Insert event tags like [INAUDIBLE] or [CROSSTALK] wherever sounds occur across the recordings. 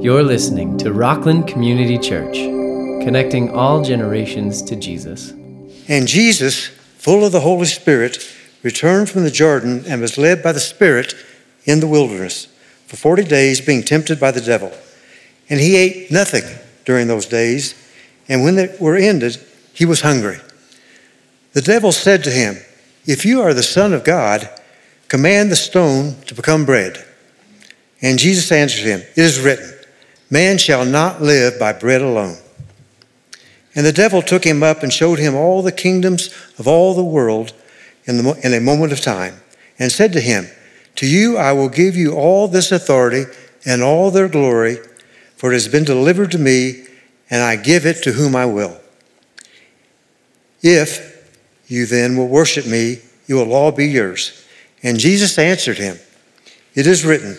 You're listening to Rockland Community Church, connecting all generations to Jesus. And Jesus, full of the Holy Spirit, returned from the Jordan and was led by the Spirit in the wilderness for 40 days, being tempted by the devil. And he ate nothing during those days, and when they were ended, he was hungry. The devil said to him, If you are the Son of God, command the stone to become bread. And Jesus answered him, It is written, Man shall not live by bread alone. And the devil took him up and showed him all the kingdoms of all the world in, the, in a moment of time, and said to him, To you I will give you all this authority and all their glory, for it has been delivered to me, and I give it to whom I will. If you then will worship me, it will all be yours. And Jesus answered him, It is written,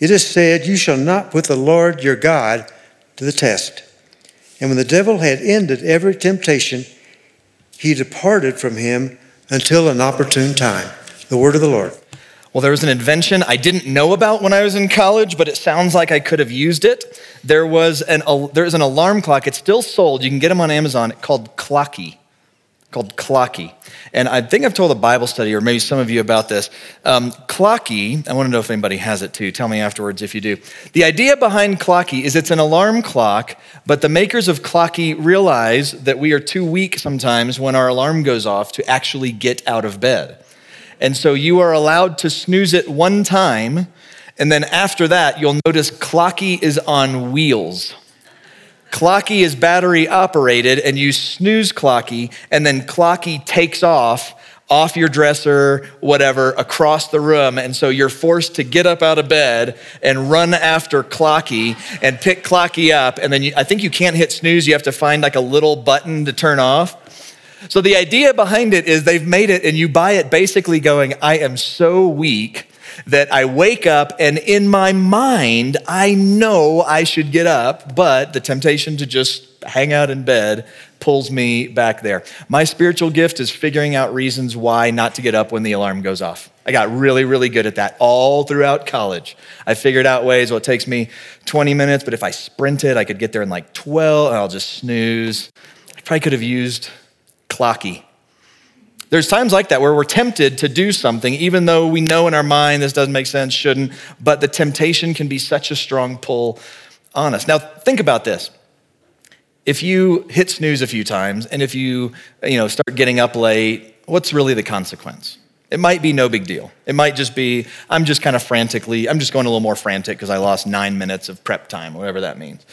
It is said, You shall not put the Lord your God to the test. And when the devil had ended every temptation, he departed from him until an opportune time. The word of the Lord. Well, there was an invention I didn't know about when I was in college, but it sounds like I could have used it. There was an, there's an alarm clock. It's still sold. You can get them on Amazon It's called Clocky called Clocky. And I think I've told a Bible study, or maybe some of you, about this. Um, Clocky, I want to know if anybody has it too. Tell me afterwards if you do. The idea behind Clocky is it's an alarm clock, but the makers of Clocky realize that we are too weak sometimes when our alarm goes off to actually get out of bed. And so you are allowed to snooze it one time, and then after that, you'll notice Clocky is on wheels. Clocky is battery operated, and you snooze Clocky, and then Clocky takes off off your dresser, whatever, across the room. And so you're forced to get up out of bed and run after Clocky and pick Clocky up. And then you, I think you can't hit snooze. You have to find like a little button to turn off. So the idea behind it is they've made it and you buy it basically going, I am so weak that I wake up and in my mind, I know I should get up, but the temptation to just hang out in bed pulls me back there. My spiritual gift is figuring out reasons why not to get up when the alarm goes off. I got really, really good at that all throughout college. I figured out ways, well, it takes me 20 minutes, but if I sprinted, I could get there in like 12 and I'll just snooze. I probably could have used Clocky there's times like that where we're tempted to do something, even though we know in our mind this doesn't make sense, shouldn't, but the temptation can be such a strong pull on us. Now, think about this. If you hit snooze a few times and if you, you know, start getting up late, what's really the consequence? It might be no big deal. It might just be, I'm just kind of frantically, I'm just going a little more frantic because I lost nine minutes of prep time, whatever that means.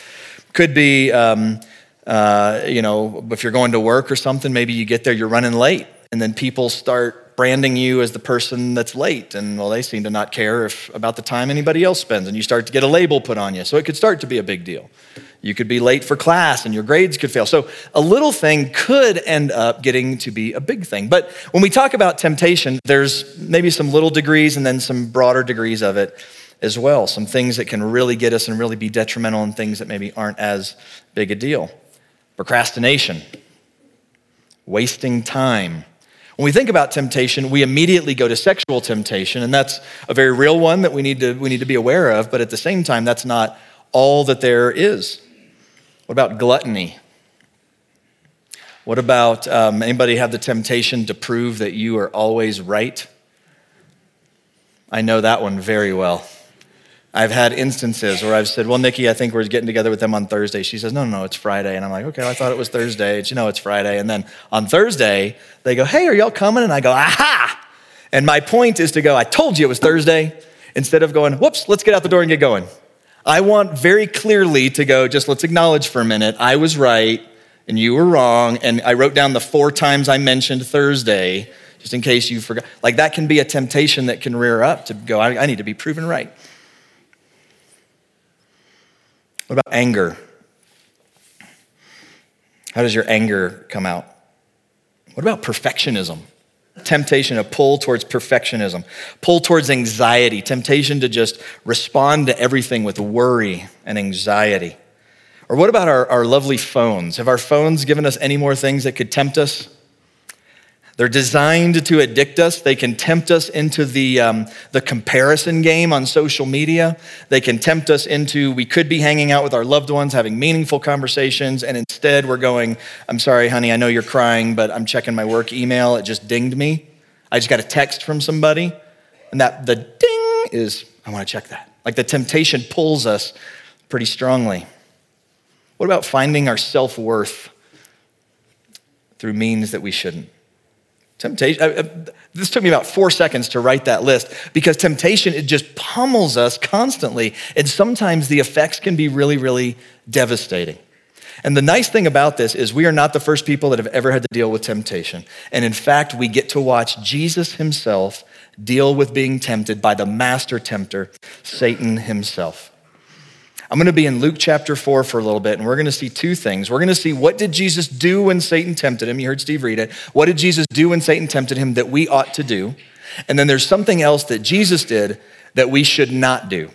Could be, um, uh, you know, if you're going to work or something, maybe you get there, you're running late and then people start branding you as the person that's late and well they seem to not care if about the time anybody else spends and you start to get a label put on you. So it could start to be a big deal. You could be late for class and your grades could fail. So a little thing could end up getting to be a big thing. But when we talk about temptation there's maybe some little degrees and then some broader degrees of it as well. Some things that can really get us and really be detrimental and things that maybe aren't as big a deal. Procrastination. Wasting time when we think about temptation, we immediately go to sexual temptation, and that's a very real one that we need to, we need to be aware of, but at the same time, that's not all that there is. What about gluttony? What about um, anybody have the temptation to prove that you are always right? I know that one very well. I've had instances where I've said, Well, Nikki, I think we're getting together with them on Thursday. She says, No, no, no, it's Friday. And I'm like, Okay, I thought it was Thursday. It's, you know, it's Friday. And then on Thursday, they go, Hey, are y'all coming? And I go, Aha! And my point is to go, I told you it was Thursday, instead of going, Whoops, let's get out the door and get going. I want very clearly to go, just let's acknowledge for a minute, I was right and you were wrong. And I wrote down the four times I mentioned Thursday, just in case you forgot. Like that can be a temptation that can rear up to go, I, I need to be proven right. What about anger? How does your anger come out? What about perfectionism? Temptation, a pull towards perfectionism, pull towards anxiety, temptation to just respond to everything with worry and anxiety. Or what about our, our lovely phones? Have our phones given us any more things that could tempt us? They're designed to addict us. They can tempt us into the, um, the comparison game on social media. They can tempt us into we could be hanging out with our loved ones, having meaningful conversations, and instead we're going, I'm sorry, honey, I know you're crying, but I'm checking my work email. It just dinged me. I just got a text from somebody, and that the ding is, I want to check that. Like the temptation pulls us pretty strongly. What about finding our self worth through means that we shouldn't? Temptation, uh, uh, this took me about four seconds to write that list because temptation, it just pummels us constantly. And sometimes the effects can be really, really devastating. And the nice thing about this is we are not the first people that have ever had to deal with temptation. And in fact, we get to watch Jesus himself deal with being tempted by the master tempter, Satan himself. I'm going to be in Luke chapter 4 for a little bit, and we're going to see two things. We're going to see what did Jesus do when Satan tempted him? You heard Steve read it. What did Jesus do when Satan tempted him that we ought to do? And then there's something else that Jesus did that we should not do.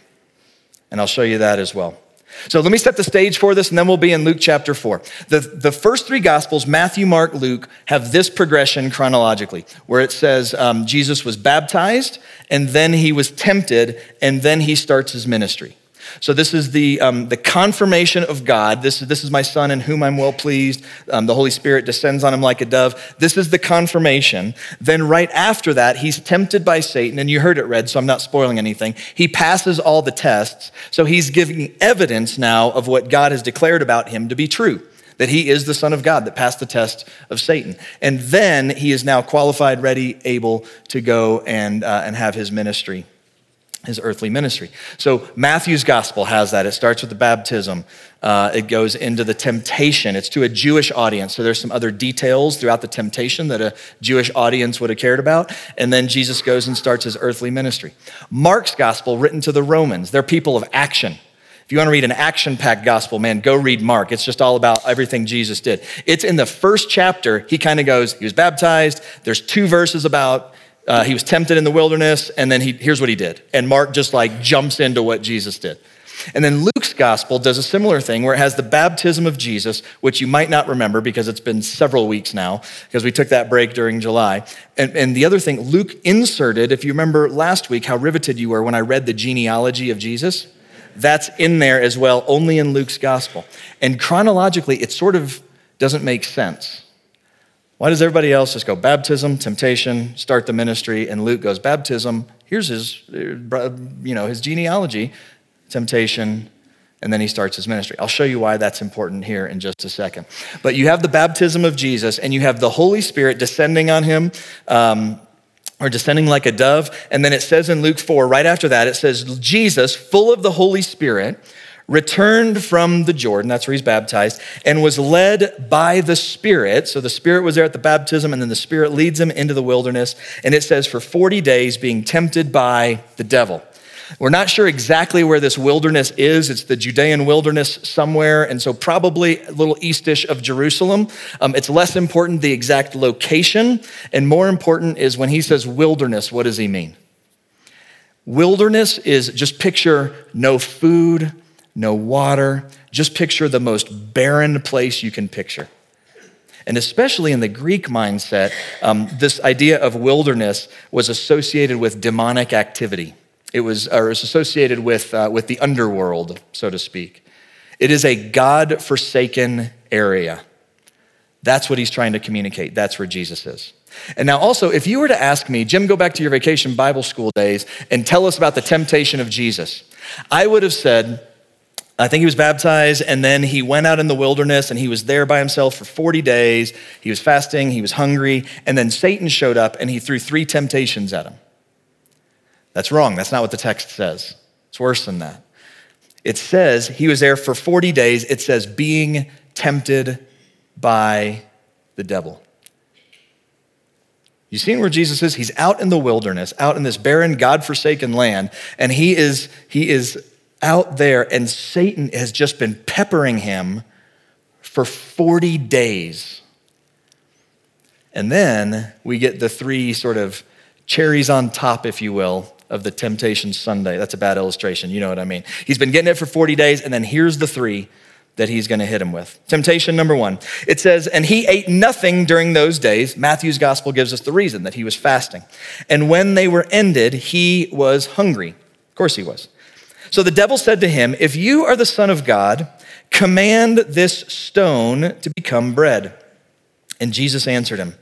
And I'll show you that as well. So let me set the stage for this, and then we'll be in Luke chapter 4. The, the first three Gospels, Matthew, Mark, Luke, have this progression chronologically, where it says um, Jesus was baptized, and then he was tempted, and then he starts his ministry. So this is the, um, the confirmation of God. This, this is my son in whom I'm well pleased. Um, the Holy Spirit descends on him like a dove. This is the confirmation. Then right after that, he's tempted by Satan, and you heard it read, so I'm not spoiling anything. He passes all the tests. So he's giving evidence now of what God has declared about him to be true that he is the Son of God that passed the test of Satan. And then he is now qualified, ready, able to go and, uh, and have his ministry his earthly ministry. So Matthew's gospel has that. It starts with the baptism. Uh, it goes into the temptation. It's to a Jewish audience. So there's some other details throughout the temptation that a Jewish audience would have cared about. And then Jesus goes and starts his earthly ministry. Mark's gospel, written to the Romans, they're people of action. If you want to read an action packed gospel, man, go read Mark. It's just all about everything Jesus did. It's in the first chapter, he kind of goes, he was baptized. There's two verses about uh, he was tempted in the wilderness, and then he, here's what he did. And Mark just like jumps into what Jesus did. And then Luke's gospel does a similar thing where it has the baptism of Jesus, which you might not remember because it's been several weeks now, because we took that break during July. And, and the other thing, Luke inserted, if you remember last week how riveted you were when I read the genealogy of Jesus, that's in there as well, only in Luke's gospel. And chronologically, it sort of doesn't make sense. Why does everybody else just go baptism, temptation, start the ministry, and Luke goes baptism? Here's his, uh, you know, his genealogy, temptation, and then he starts his ministry. I'll show you why that's important here in just a second. But you have the baptism of Jesus, and you have the Holy Spirit descending on him. Um, or descending like a dove. And then it says in Luke 4, right after that, it says, Jesus, full of the Holy Spirit, returned from the Jordan, that's where he's baptized, and was led by the Spirit. So the Spirit was there at the baptism, and then the Spirit leads him into the wilderness. And it says, for 40 days being tempted by the devil. We're not sure exactly where this wilderness is. It's the Judean wilderness somewhere, and so probably a little eastish of Jerusalem. Um, it's less important the exact location, and more important is when he says wilderness, what does he mean? Wilderness is just picture no food, no water. Just picture the most barren place you can picture. And especially in the Greek mindset, um, this idea of wilderness was associated with demonic activity. It was, or was associated with, uh, with the underworld, so to speak. It is a God forsaken area. That's what he's trying to communicate. That's where Jesus is. And now, also, if you were to ask me, Jim, go back to your vacation Bible school days and tell us about the temptation of Jesus, I would have said, I think he was baptized, and then he went out in the wilderness and he was there by himself for 40 days. He was fasting, he was hungry, and then Satan showed up and he threw three temptations at him. That's wrong. That's not what the text says. It's worse than that. It says he was there for 40 days. It says being tempted by the devil. You seen where Jesus is? He's out in the wilderness, out in this barren, God-forsaken land, and he is, he is out there, and Satan has just been peppering him for 40 days. And then we get the three sort of cherries on top, if you will, of the temptation sundae. That's a bad illustration. You know what I mean. He's been getting it for 40 days, and then here's the three that he's going to hit him with. Temptation number one. It says, and he ate nothing during those days. Matthew's gospel gives us the reason that he was fasting. And when they were ended, he was hungry. Of course he was. So the devil said to him, If you are the Son of God, command this stone to become bread. And Jesus answered him,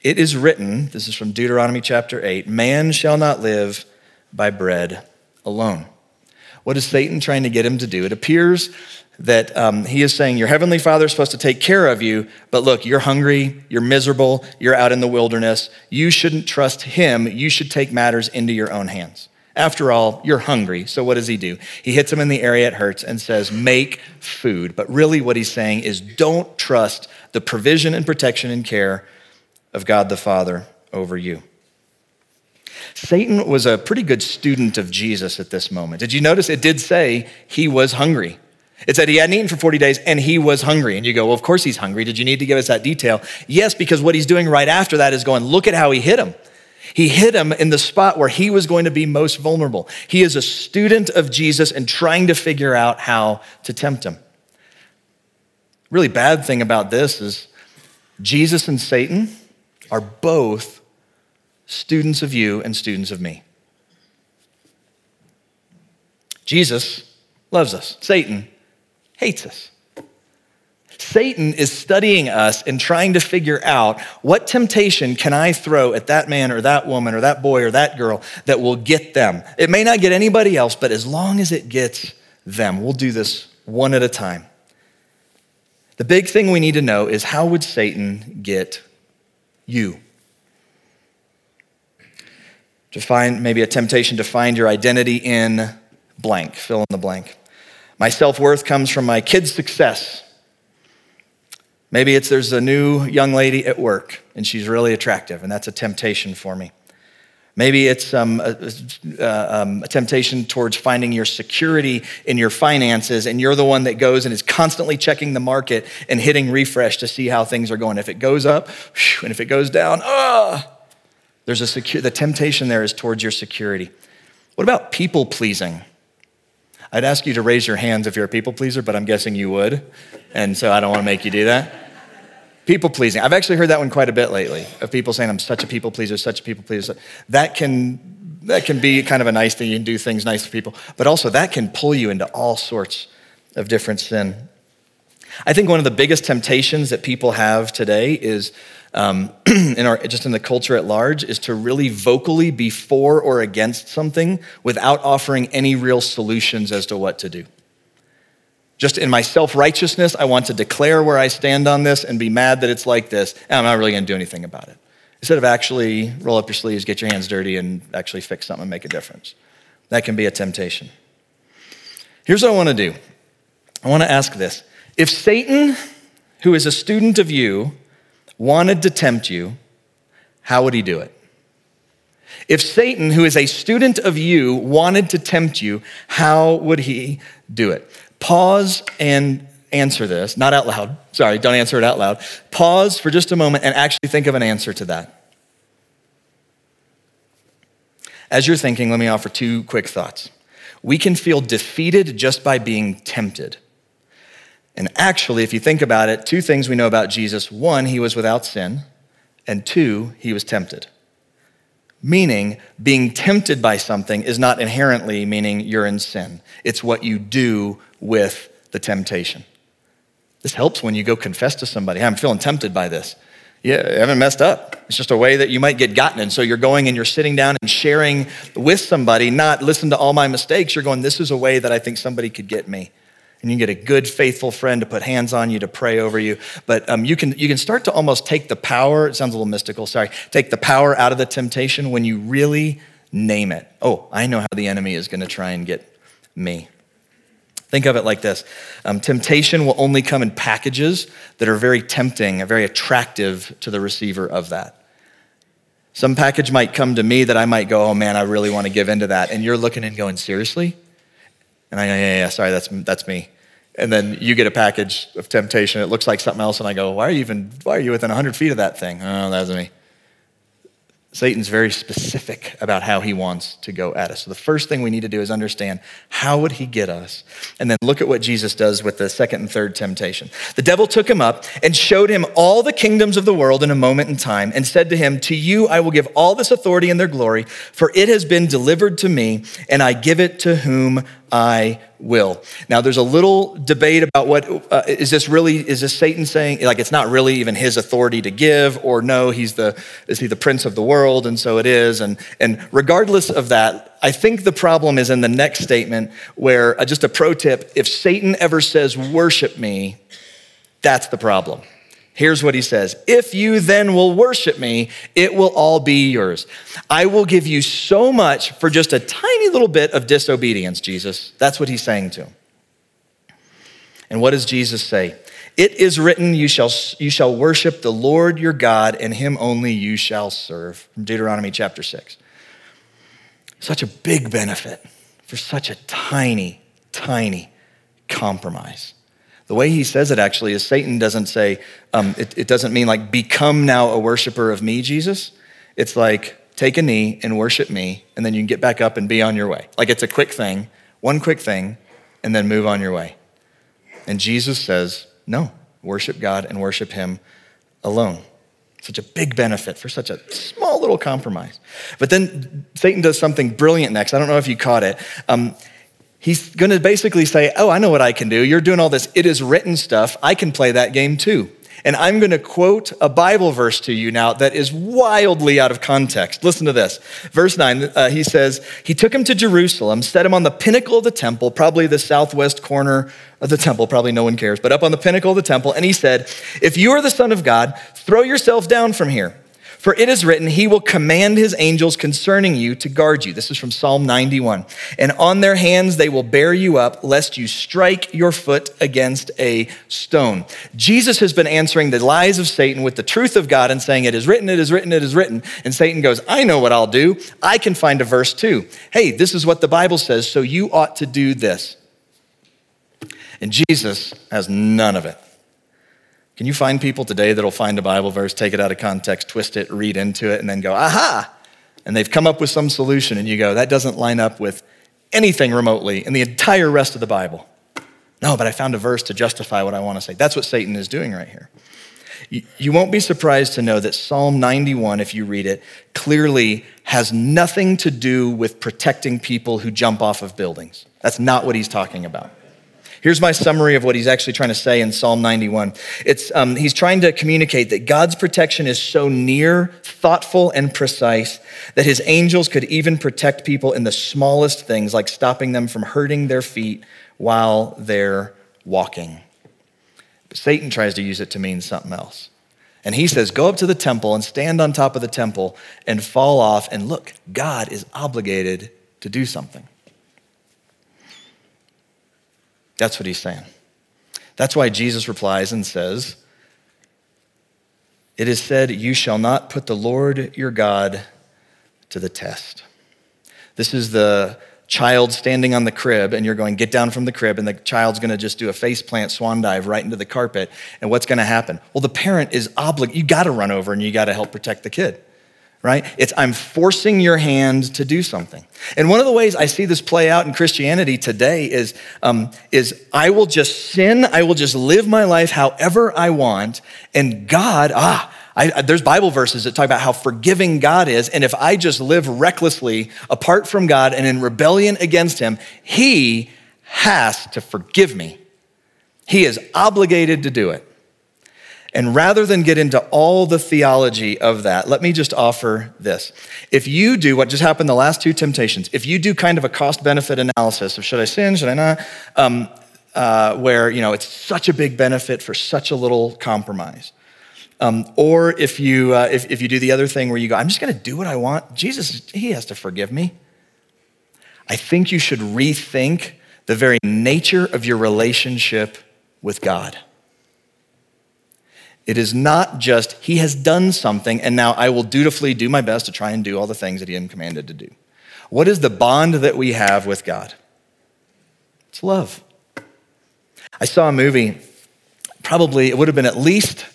It is written, this is from Deuteronomy chapter 8, man shall not live by bread alone. What is Satan trying to get him to do? It appears that um, he is saying, Your heavenly father is supposed to take care of you, but look, you're hungry, you're miserable, you're out in the wilderness. You shouldn't trust him. You should take matters into your own hands. After all, you're hungry. So what does he do? He hits him in the area it hurts and says, Make food. But really, what he's saying is, Don't trust the provision and protection and care of God the Father over you. Satan was a pretty good student of Jesus at this moment. Did you notice it did say he was hungry? It said he hadn't eaten for 40 days and he was hungry. And you go, well, of course he's hungry. Did you need to give us that detail? Yes, because what he's doing right after that is going, look at how he hit him. He hit him in the spot where he was going to be most vulnerable. He is a student of Jesus and trying to figure out how to tempt him. Really bad thing about this is Jesus and Satan are both students of you and students of me. Jesus loves us. Satan hates us. Satan is studying us and trying to figure out what temptation can I throw at that man or that woman or that boy or that girl that will get them. It may not get anybody else, but as long as it gets them, we'll do this one at a time. The big thing we need to know is how would Satan get you? To find maybe a temptation to find your identity in blank, fill in the blank. My self worth comes from my kids' success. Maybe it's there's a new young lady at work and she's really attractive, and that's a temptation for me. Maybe it's um, a, uh, um, a, temptation towards finding your security in your finances, and you're the one that goes and is constantly checking the market and hitting refresh to see how things are going. If it goes up, and if it goes down, ah, there's a secure. The temptation there is towards your security. What about people pleasing? I'd ask you to raise your hands if you're a people pleaser, but I'm guessing you would. And so I don't want to make you do that. People pleasing. I've actually heard that one quite a bit lately of people saying, I'm such a people pleaser, such a people pleaser. That can, that can be kind of a nice thing. You can do things nice for people, but also that can pull you into all sorts of different sin. I think one of the biggest temptations that people have today is um, [CLEARS THROAT] in our, just in the culture at large, is to really vocally be for or against something without offering any real solutions as to what to do. Just in my self righteousness, I want to declare where I stand on this and be mad that it's like this, and I'm not really going to do anything about it. Instead of actually roll up your sleeves, get your hands dirty, and actually fix something and make a difference. That can be a temptation. Here's what I want to do I want to ask this If Satan, who is a student of you, wanted to tempt you, how would he do it? If Satan, who is a student of you, wanted to tempt you, how would he do it? Pause and answer this, not out loud. Sorry, don't answer it out loud. Pause for just a moment and actually think of an answer to that. As you're thinking, let me offer two quick thoughts. We can feel defeated just by being tempted. And actually, if you think about it, two things we know about Jesus one, he was without sin, and two, he was tempted. Meaning, being tempted by something is not inherently meaning you're in sin, it's what you do with the temptation. This helps when you go confess to somebody, hey, I'm feeling tempted by this. Yeah, I haven't messed up. It's just a way that you might get gotten. And so you're going and you're sitting down and sharing with somebody, not listen to all my mistakes. You're going, this is a way that I think somebody could get me and you get a good, faithful friend to put hands on you, to pray over you. But um, you, can, you can start to almost take the power, it sounds a little mystical, sorry, take the power out of the temptation when you really name it. Oh, I know how the enemy is going to try and get me. Think of it like this um, temptation will only come in packages that are very tempting, and very attractive to the receiver of that. Some package might come to me that I might go, oh man, I really want to give into that. And you're looking and going, seriously? And I go, yeah, yeah, yeah, sorry, that's, that's me. And then you get a package of temptation. It looks like something else, and I go, "Why are you even? Why are you within 100 feet of that thing?" Oh, that's me. Satan's very specific about how he wants to go at us. So the first thing we need to do is understand how would he get us? And then look at what Jesus does with the second and third temptation. The devil took him up and showed him all the kingdoms of the world in a moment in time and said to him, "To you I will give all this authority and their glory, for it has been delivered to me, and I give it to whom I will. Now, there's a little debate about what uh, is this really, is this Satan saying, like, it's not really even his authority to give, or no, he's the, is he the prince of the world, and so it is. And, and regardless of that, I think the problem is in the next statement where, uh, just a pro tip, if Satan ever says, worship me, that's the problem. Here's what he says If you then will worship me, it will all be yours. I will give you so much for just a tiny little bit of disobedience, Jesus. That's what he's saying to him. And what does Jesus say? It is written, you shall, you shall worship the Lord your God, and him only you shall serve. From Deuteronomy chapter 6. Such a big benefit for such a tiny, tiny compromise. The way he says it actually is Satan doesn't say, um, it, it doesn't mean like become now a worshiper of me, Jesus. It's like take a knee and worship me, and then you can get back up and be on your way. Like it's a quick thing, one quick thing, and then move on your way. And Jesus says, no, worship God and worship him alone. Such a big benefit for such a small little compromise. But then Satan does something brilliant next. I don't know if you caught it. Um, He's going to basically say, Oh, I know what I can do. You're doing all this, it is written stuff. I can play that game too. And I'm going to quote a Bible verse to you now that is wildly out of context. Listen to this. Verse 9, uh, he says, He took him to Jerusalem, set him on the pinnacle of the temple, probably the southwest corner of the temple, probably no one cares, but up on the pinnacle of the temple. And he said, If you are the Son of God, throw yourself down from here. For it is written, He will command His angels concerning you to guard you. This is from Psalm 91. And on their hands they will bear you up, lest you strike your foot against a stone. Jesus has been answering the lies of Satan with the truth of God and saying, It is written, it is written, it is written. And Satan goes, I know what I'll do. I can find a verse too. Hey, this is what the Bible says, so you ought to do this. And Jesus has none of it. Can you find people today that'll find a Bible verse, take it out of context, twist it, read into it, and then go, aha! And they've come up with some solution, and you go, that doesn't line up with anything remotely in the entire rest of the Bible. No, but I found a verse to justify what I want to say. That's what Satan is doing right here. You won't be surprised to know that Psalm 91, if you read it, clearly has nothing to do with protecting people who jump off of buildings. That's not what he's talking about. Here's my summary of what he's actually trying to say in Psalm 91. It's, um, he's trying to communicate that God's protection is so near, thoughtful, and precise that his angels could even protect people in the smallest things, like stopping them from hurting their feet while they're walking. But Satan tries to use it to mean something else. And he says, Go up to the temple and stand on top of the temple and fall off. And look, God is obligated to do something. That's what he's saying. That's why Jesus replies and says, It is said, You shall not put the Lord your God to the test. This is the child standing on the crib, and you're going, Get down from the crib, and the child's gonna just do a face plant swan dive right into the carpet. And what's gonna happen? Well, the parent is obligated, you gotta run over and you gotta help protect the kid right? It's I'm forcing your hand to do something. And one of the ways I see this play out in Christianity today is, um, is I will just sin, I will just live my life however I want, and God, ah, I, there's Bible verses that talk about how forgiving God is, and if I just live recklessly apart from God and in rebellion against Him, He has to forgive me. He is obligated to do it. And rather than get into all the theology of that, let me just offer this. If you do what just happened the last two temptations, if you do kind of a cost benefit analysis of should I sin, should I not, um, uh, where you know it's such a big benefit for such a little compromise, um, or if you uh, if, if you do the other thing where you go, I'm just going to do what I want. Jesus, He has to forgive me. I think you should rethink the very nature of your relationship with God. It is not just, he has done something, and now I will dutifully do my best to try and do all the things that he am commanded to do. What is the bond that we have with God? It's love. I saw a movie, probably, it would have been at least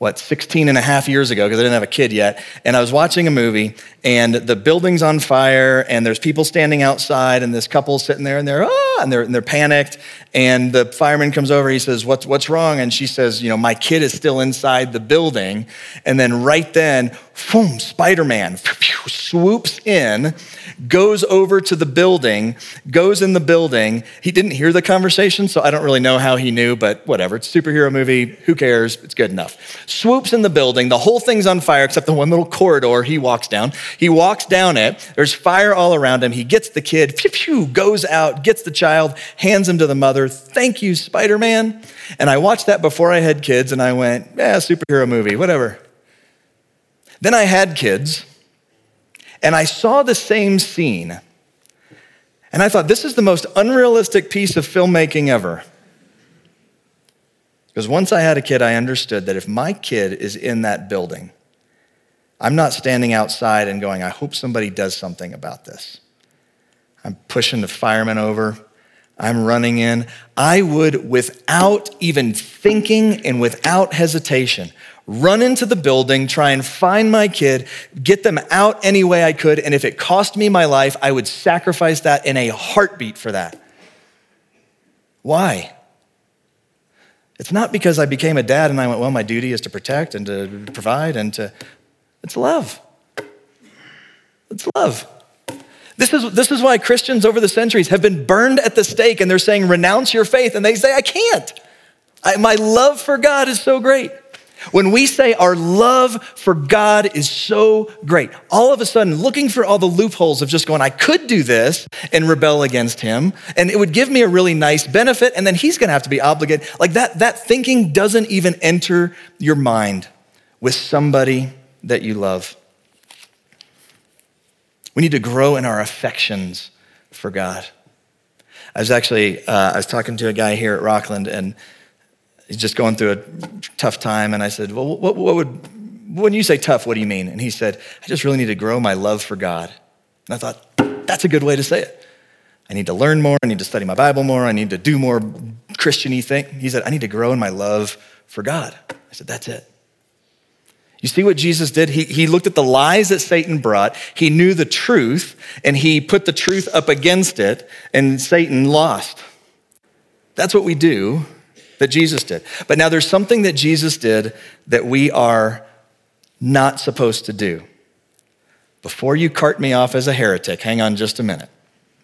what, 16 and a half years ago, because I didn't have a kid yet. And I was watching a movie, and the building's on fire, and there's people standing outside, and this couple sitting there, and they're, ah, and they're, and they're panicked. And the fireman comes over, he says, what's, what's wrong? And she says, you know, my kid is still inside the building. And then right then, boom, Spider Man swoops in goes over to the building, goes in the building. He didn't hear the conversation, so I don't really know how he knew, but whatever. It's a superhero movie. Who cares? It's good enough. Swoops in the building. The whole thing's on fire except the one little corridor he walks down. He walks down it. There's fire all around him. He gets the kid, phew, phew, goes out, gets the child, hands him to the mother. Thank you, Spider Man. And I watched that before I had kids, and I went, yeah, superhero movie, whatever. Then I had kids. And I saw the same scene. And I thought, this is the most unrealistic piece of filmmaking ever. Because once I had a kid, I understood that if my kid is in that building, I'm not standing outside and going, I hope somebody does something about this. I'm pushing the firemen over. I'm running in. I would, without even thinking and without hesitation, run into the building, try and find my kid, get them out any way I could, and if it cost me my life, I would sacrifice that in a heartbeat for that. Why? It's not because I became a dad and I went, well, my duty is to protect and to provide and to. It's love. It's love. This is, this is why Christians over the centuries have been burned at the stake and they're saying, renounce your faith. And they say, I can't. I, my love for God is so great. When we say our love for God is so great, all of a sudden looking for all the loopholes of just going, I could do this and rebel against him, and it would give me a really nice benefit, and then he's gonna have to be obligated. Like that, that thinking doesn't even enter your mind with somebody that you love. We need to grow in our affections for God. I was actually, uh, I was talking to a guy here at Rockland, and he's just going through a tough time. And I said, Well, what, what would, when you say tough, what do you mean? And he said, I just really need to grow my love for God. And I thought, That's a good way to say it. I need to learn more. I need to study my Bible more. I need to do more Christian y thing. He said, I need to grow in my love for God. I said, That's it. You see what Jesus did? He, he looked at the lies that Satan brought. He knew the truth, and he put the truth up against it, and Satan lost. That's what we do that Jesus did. But now there's something that Jesus did that we are not supposed to do. Before you cart me off as a heretic, hang on just a minute,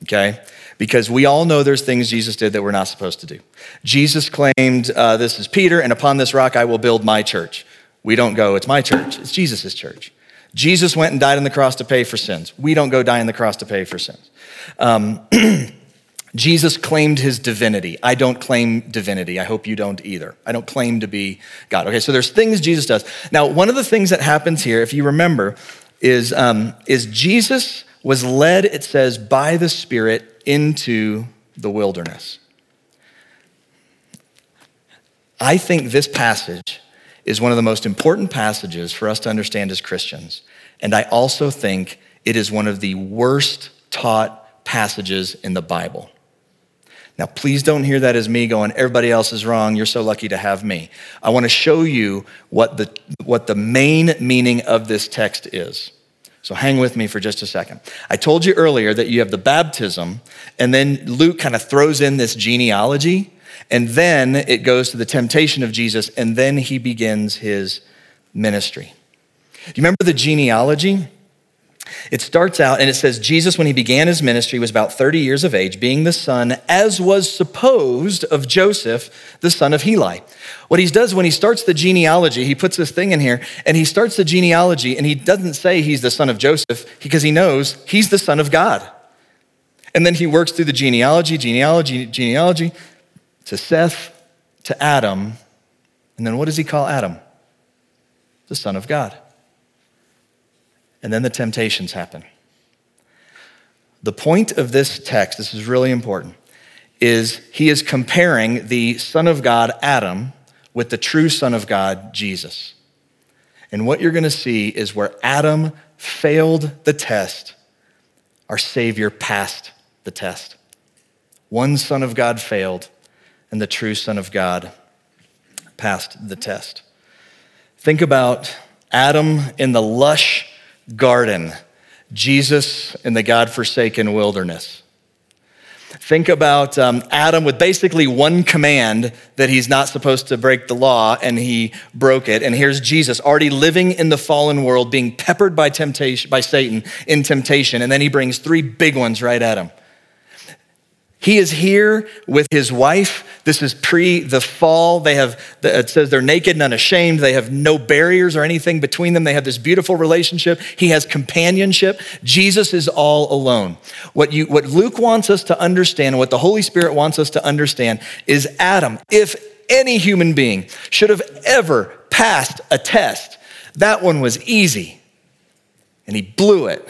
okay? Because we all know there's things Jesus did that we're not supposed to do. Jesus claimed, uh, This is Peter, and upon this rock I will build my church. We don't go, It's my church, it's Jesus' church. Jesus went and died on the cross to pay for sins. We don't go die on the cross to pay for sins. Um, [CLEARS THROAT] Jesus claimed his divinity. I don't claim divinity. I hope you don't either. I don't claim to be God. Okay, so there's things Jesus does. Now, one of the things that happens here, if you remember, is, um, is Jesus was led, it says, by the Spirit into the wilderness. I think this passage is one of the most important passages for us to understand as Christians. And I also think it is one of the worst taught passages in the Bible. Now, please don't hear that as me going, everybody else is wrong. You're so lucky to have me. I want to show you what the, what the main meaning of this text is. So hang with me for just a second. I told you earlier that you have the baptism, and then Luke kind of throws in this genealogy, and then it goes to the temptation of Jesus, and then he begins his ministry. You remember the genealogy? It starts out and it says, Jesus, when he began his ministry, was about 30 years of age, being the son, as was supposed, of Joseph, the son of Heli. What he does when he starts the genealogy, he puts this thing in here and he starts the genealogy and he doesn't say he's the son of Joseph because he knows he's the son of God. And then he works through the genealogy, genealogy, genealogy to Seth, to Adam. And then what does he call Adam? The son of God. And then the temptations happen. The point of this text, this is really important, is he is comparing the Son of God, Adam, with the true Son of God, Jesus. And what you're going to see is where Adam failed the test, our Savior passed the test. One Son of God failed, and the true Son of God passed the test. Think about Adam in the lush garden, Jesus in the God forsaken wilderness. Think about um, Adam with basically one command that he's not supposed to break the law, and he broke it. And here's Jesus already living in the fallen world, being peppered by temptation by Satan in temptation, and then he brings three big ones right at him. He is here with his wife. This is pre the fall. They have, it says they're naked and unashamed. They have no barriers or anything between them. They have this beautiful relationship. He has companionship. Jesus is all alone. What, you, what Luke wants us to understand, what the Holy Spirit wants us to understand, is Adam, if any human being should have ever passed a test, that one was easy. And he blew it.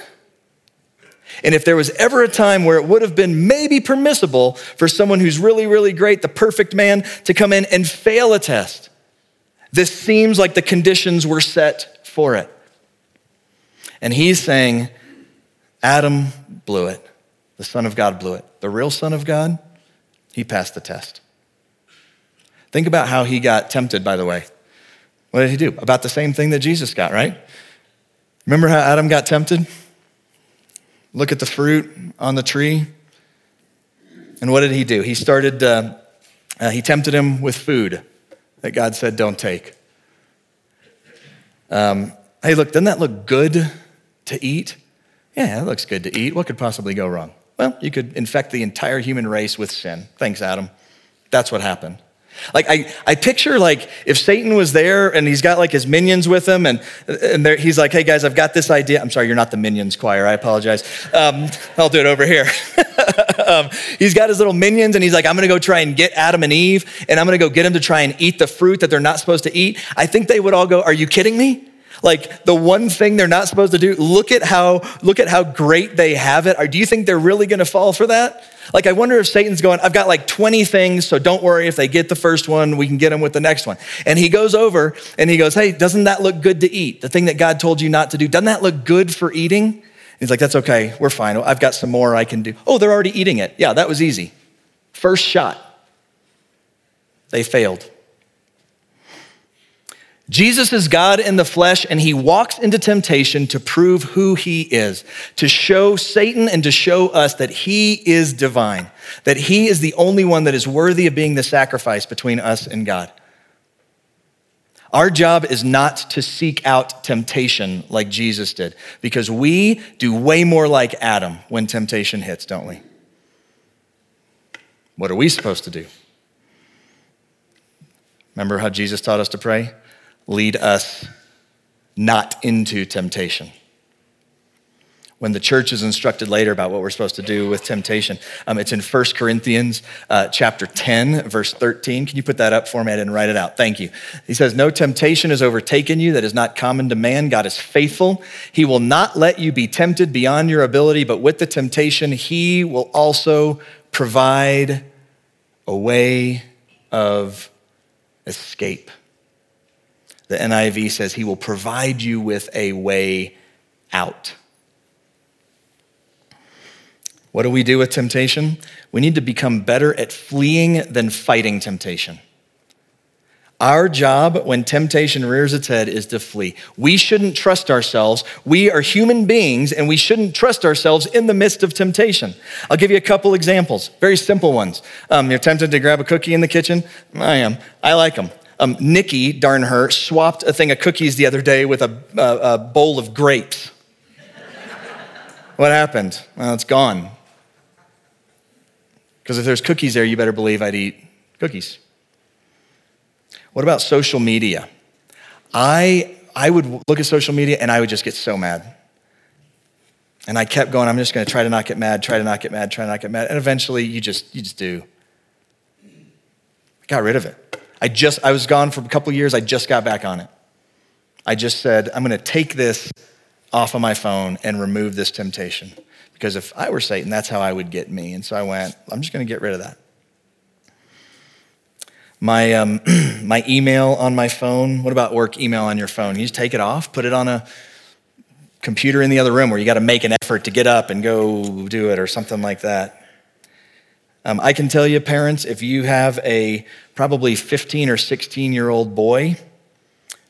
And if there was ever a time where it would have been maybe permissible for someone who's really, really great, the perfect man, to come in and fail a test, this seems like the conditions were set for it. And he's saying, Adam blew it. The Son of God blew it. The real Son of God, he passed the test. Think about how he got tempted, by the way. What did he do? About the same thing that Jesus got, right? Remember how Adam got tempted? Look at the fruit on the tree. And what did he do? He started, uh, uh, he tempted him with food that God said, don't take. Um, hey, look, doesn't that look good to eat? Yeah, it looks good to eat. What could possibly go wrong? Well, you could infect the entire human race with sin. Thanks, Adam. That's what happened. Like I, I picture like if Satan was there and he's got like his minions with him and, and he's like, hey guys, I've got this idea. I'm sorry, you're not the minions choir. I apologize. Um, I'll do it over here. [LAUGHS] um, he's got his little minions and he's like, I'm going to go try and get Adam and Eve and I'm going to go get them to try and eat the fruit that they're not supposed to eat. I think they would all go, are you kidding me? Like the one thing they're not supposed to do, look at how look at how great they have it. Or do you think they're really going to fall for that? Like I wonder if Satan's going, I've got like 20 things, so don't worry if they get the first one, we can get them with the next one. And he goes over and he goes, "Hey, doesn't that look good to eat? The thing that God told you not to do, doesn't that look good for eating?" He's like, "That's okay. We're fine. I've got some more I can do." Oh, they're already eating it. Yeah, that was easy. First shot. They failed. Jesus is God in the flesh, and he walks into temptation to prove who he is, to show Satan and to show us that he is divine, that he is the only one that is worthy of being the sacrifice between us and God. Our job is not to seek out temptation like Jesus did, because we do way more like Adam when temptation hits, don't we? What are we supposed to do? Remember how Jesus taught us to pray? Lead us not into temptation. When the church is instructed later about what we're supposed to do with temptation, um, it's in 1 Corinthians uh, chapter 10, verse 13. Can you put that up for me? I didn't write it out. Thank you. He says, No temptation has overtaken you that is not common to man. God is faithful. He will not let you be tempted beyond your ability, but with the temptation, He will also provide a way of escape. The NIV says he will provide you with a way out. What do we do with temptation? We need to become better at fleeing than fighting temptation. Our job when temptation rears its head is to flee. We shouldn't trust ourselves. We are human beings and we shouldn't trust ourselves in the midst of temptation. I'll give you a couple examples, very simple ones. Um, you're tempted to grab a cookie in the kitchen? I am. I like them. Um, Nikki, darn her, swapped a thing of cookies the other day with a, a, a bowl of grapes. what happened? Well, it's gone. Because if there's cookies there, you better believe I'd eat cookies. What about social media? I, I would look at social media and I would just get so mad. And I kept going, I'm just going to try to not get mad, try to not get mad, try to not get mad. And eventually you just, you just do. I got rid of it. I just, I was gone for a couple years. I just got back on it. I just said, I'm going to take this off of my phone and remove this temptation. Because if I were Satan, that's how I would get me. And so I went, I'm just going to get rid of that. My, um, [CLEARS THROAT] my email on my phone, what about work email on your phone? You just take it off, put it on a computer in the other room where you got to make an effort to get up and go do it or something like that. Um, I can tell you, parents, if you have a probably 15 or 16 year old boy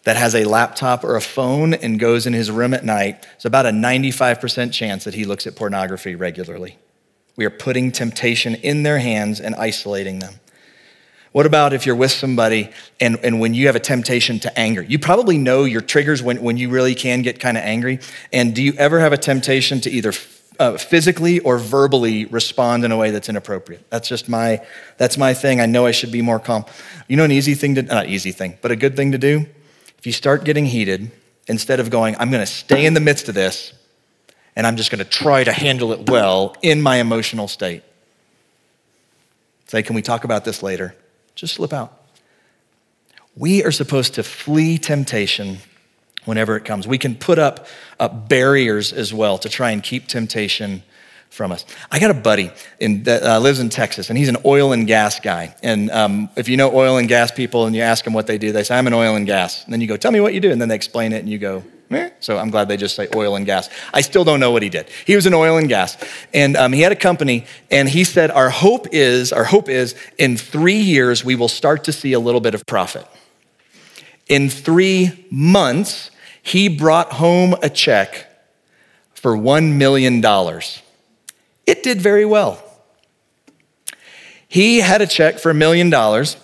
that has a laptop or a phone and goes in his room at night, it's about a 95% chance that he looks at pornography regularly. We are putting temptation in their hands and isolating them. What about if you're with somebody and, and when you have a temptation to anger? You probably know your triggers when, when you really can get kind of angry. And do you ever have a temptation to either uh, physically or verbally respond in a way that's inappropriate? That's just my, that's my thing. I know I should be more calm. You know, an easy thing to, not easy thing, but a good thing to do? If you start getting heated, instead of going, I'm going to stay in the midst of this and I'm just going to try to handle it well in my emotional state. Say, can we talk about this later? Just slip out. We are supposed to flee temptation whenever it comes. We can put up, barriers as well to try and keep temptation from us. I got a buddy in, that uh, lives in Texas, and he's an oil and gas guy. And um, if you know oil and gas people and you ask them what they do, they say, I'm an oil and gas. And then you go, Tell me what you do. And then they explain it, and you go. So I'm glad they just say oil and gas. I still don't know what he did. He was in oil and gas, and um, he had a company, and he said, Our hope is, our hope is in three years, we will start to see a little bit of profit. In three months, he brought home a check for $1 million. It did very well. He had a check for a million dollars,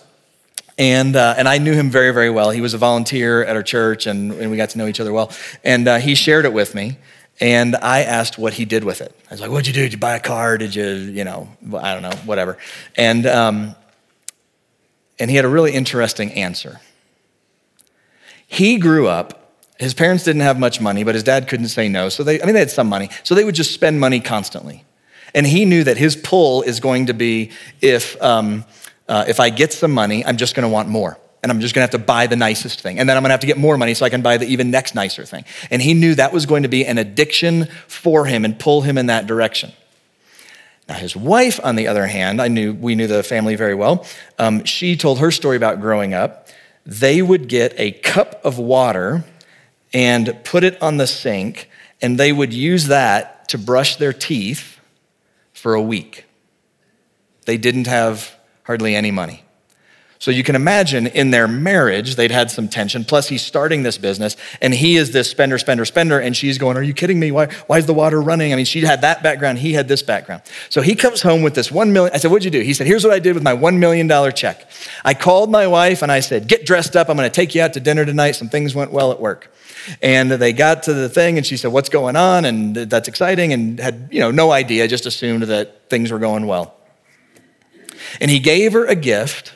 and, uh, and I knew him very, very well. He was a volunteer at our church, and, and we got to know each other well. And uh, he shared it with me, and I asked what he did with it. I was like, What'd you do? Did you buy a car? Did you, you know, I don't know, whatever. And, um, and he had a really interesting answer. He grew up his parents didn't have much money, but his dad couldn't say no. So they, I mean, they had some money. So they would just spend money constantly. And he knew that his pull is going to be if, um, uh, if I get some money, I'm just going to want more. And I'm just going to have to buy the nicest thing. And then I'm going to have to get more money so I can buy the even next nicer thing. And he knew that was going to be an addiction for him and pull him in that direction. Now, his wife, on the other hand, I knew we knew the family very well. Um, she told her story about growing up. They would get a cup of water and put it on the sink, and they would use that to brush their teeth for a week. They didn't have hardly any money. So you can imagine in their marriage, they'd had some tension. Plus, he's starting this business, and he is this spender, spender, spender. And she's going, Are you kidding me? Why, why is the water running? I mean, she had that background, he had this background. So he comes home with this one million. I said, What'd you do? He said, Here's what I did with my $1 million check. I called my wife and I said, Get dressed up. I'm going to take you out to dinner tonight. Some things went well at work. And they got to the thing, and she said, What's going on? And that's exciting, and had you know, no idea, just assumed that things were going well. And he gave her a gift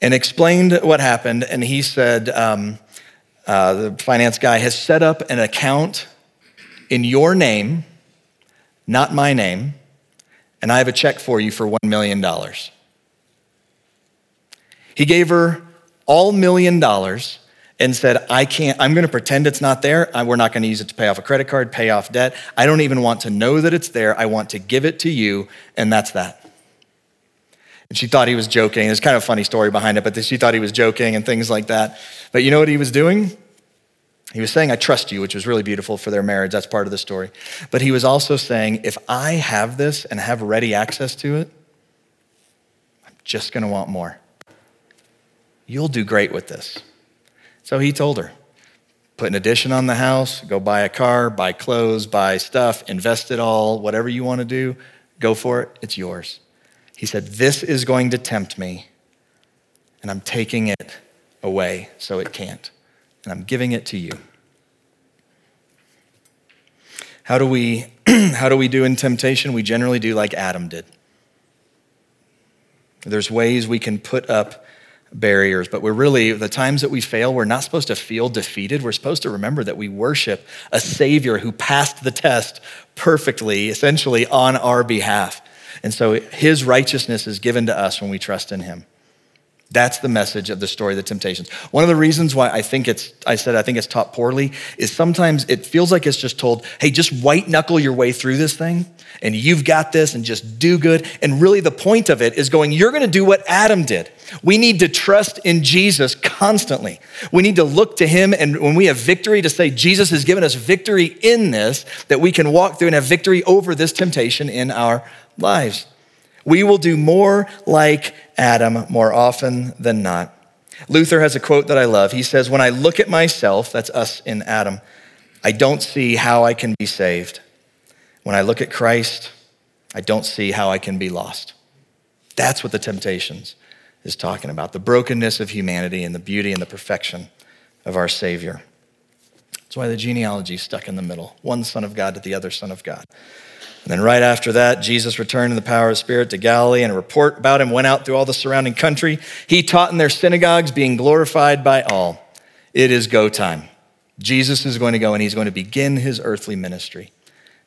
and explained what happened. And he said, um, uh, The finance guy has set up an account in your name, not my name, and I have a check for you for $1 million. He gave her all million dollars and said, I can't, I'm to pretend it's not there. We're not to use it to pay off a credit card, pay off debt. I don't even want to know that it's there. I want to give it to you, and that's that. And she thought he was joking. There's kind of a funny story behind it, but she thought he was joking and things like that. But you know what he was doing? He was saying, I trust you, which was really beautiful for their marriage. That's part of the story. But he was also saying, if I have this and have ready access to it, I'm just going to want more. You'll do great with this. So he told her, put an addition on the house, go buy a car, buy clothes, buy stuff, invest it all, whatever you want to do, go for it, it's yours. He said, This is going to tempt me, and I'm taking it away so it can't, and I'm giving it to you. How do we, [CLEARS THROAT] how do, we do in temptation? We generally do like Adam did. There's ways we can put up barriers, but we're really, the times that we fail, we're not supposed to feel defeated. We're supposed to remember that we worship a Savior who passed the test perfectly, essentially on our behalf. And so his righteousness is given to us when we trust in him. That's the message of the story of the temptations. One of the reasons why I think it's, I said I think it's taught poorly is sometimes it feels like it's just told, hey, just white knuckle your way through this thing and you've got this and just do good. And really the point of it is going, you're gonna do what Adam did. We need to trust in Jesus constantly. We need to look to him and when we have victory to say, Jesus has given us victory in this, that we can walk through and have victory over this temptation in our lives. We will do more like Adam more often than not. Luther has a quote that I love. He says, When I look at myself, that's us in Adam, I don't see how I can be saved. When I look at Christ, I don't see how I can be lost. That's what the temptations is talking about the brokenness of humanity and the beauty and the perfection of our Savior. That's why the genealogy is stuck in the middle one Son of God to the other Son of God. And then right after that, Jesus returned in the power of the Spirit to Galilee, and a report about him went out through all the surrounding country. He taught in their synagogues, being glorified by all. It is go time. Jesus is going to go and he's going to begin his earthly ministry.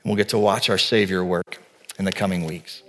And we'll get to watch our Savior work in the coming weeks.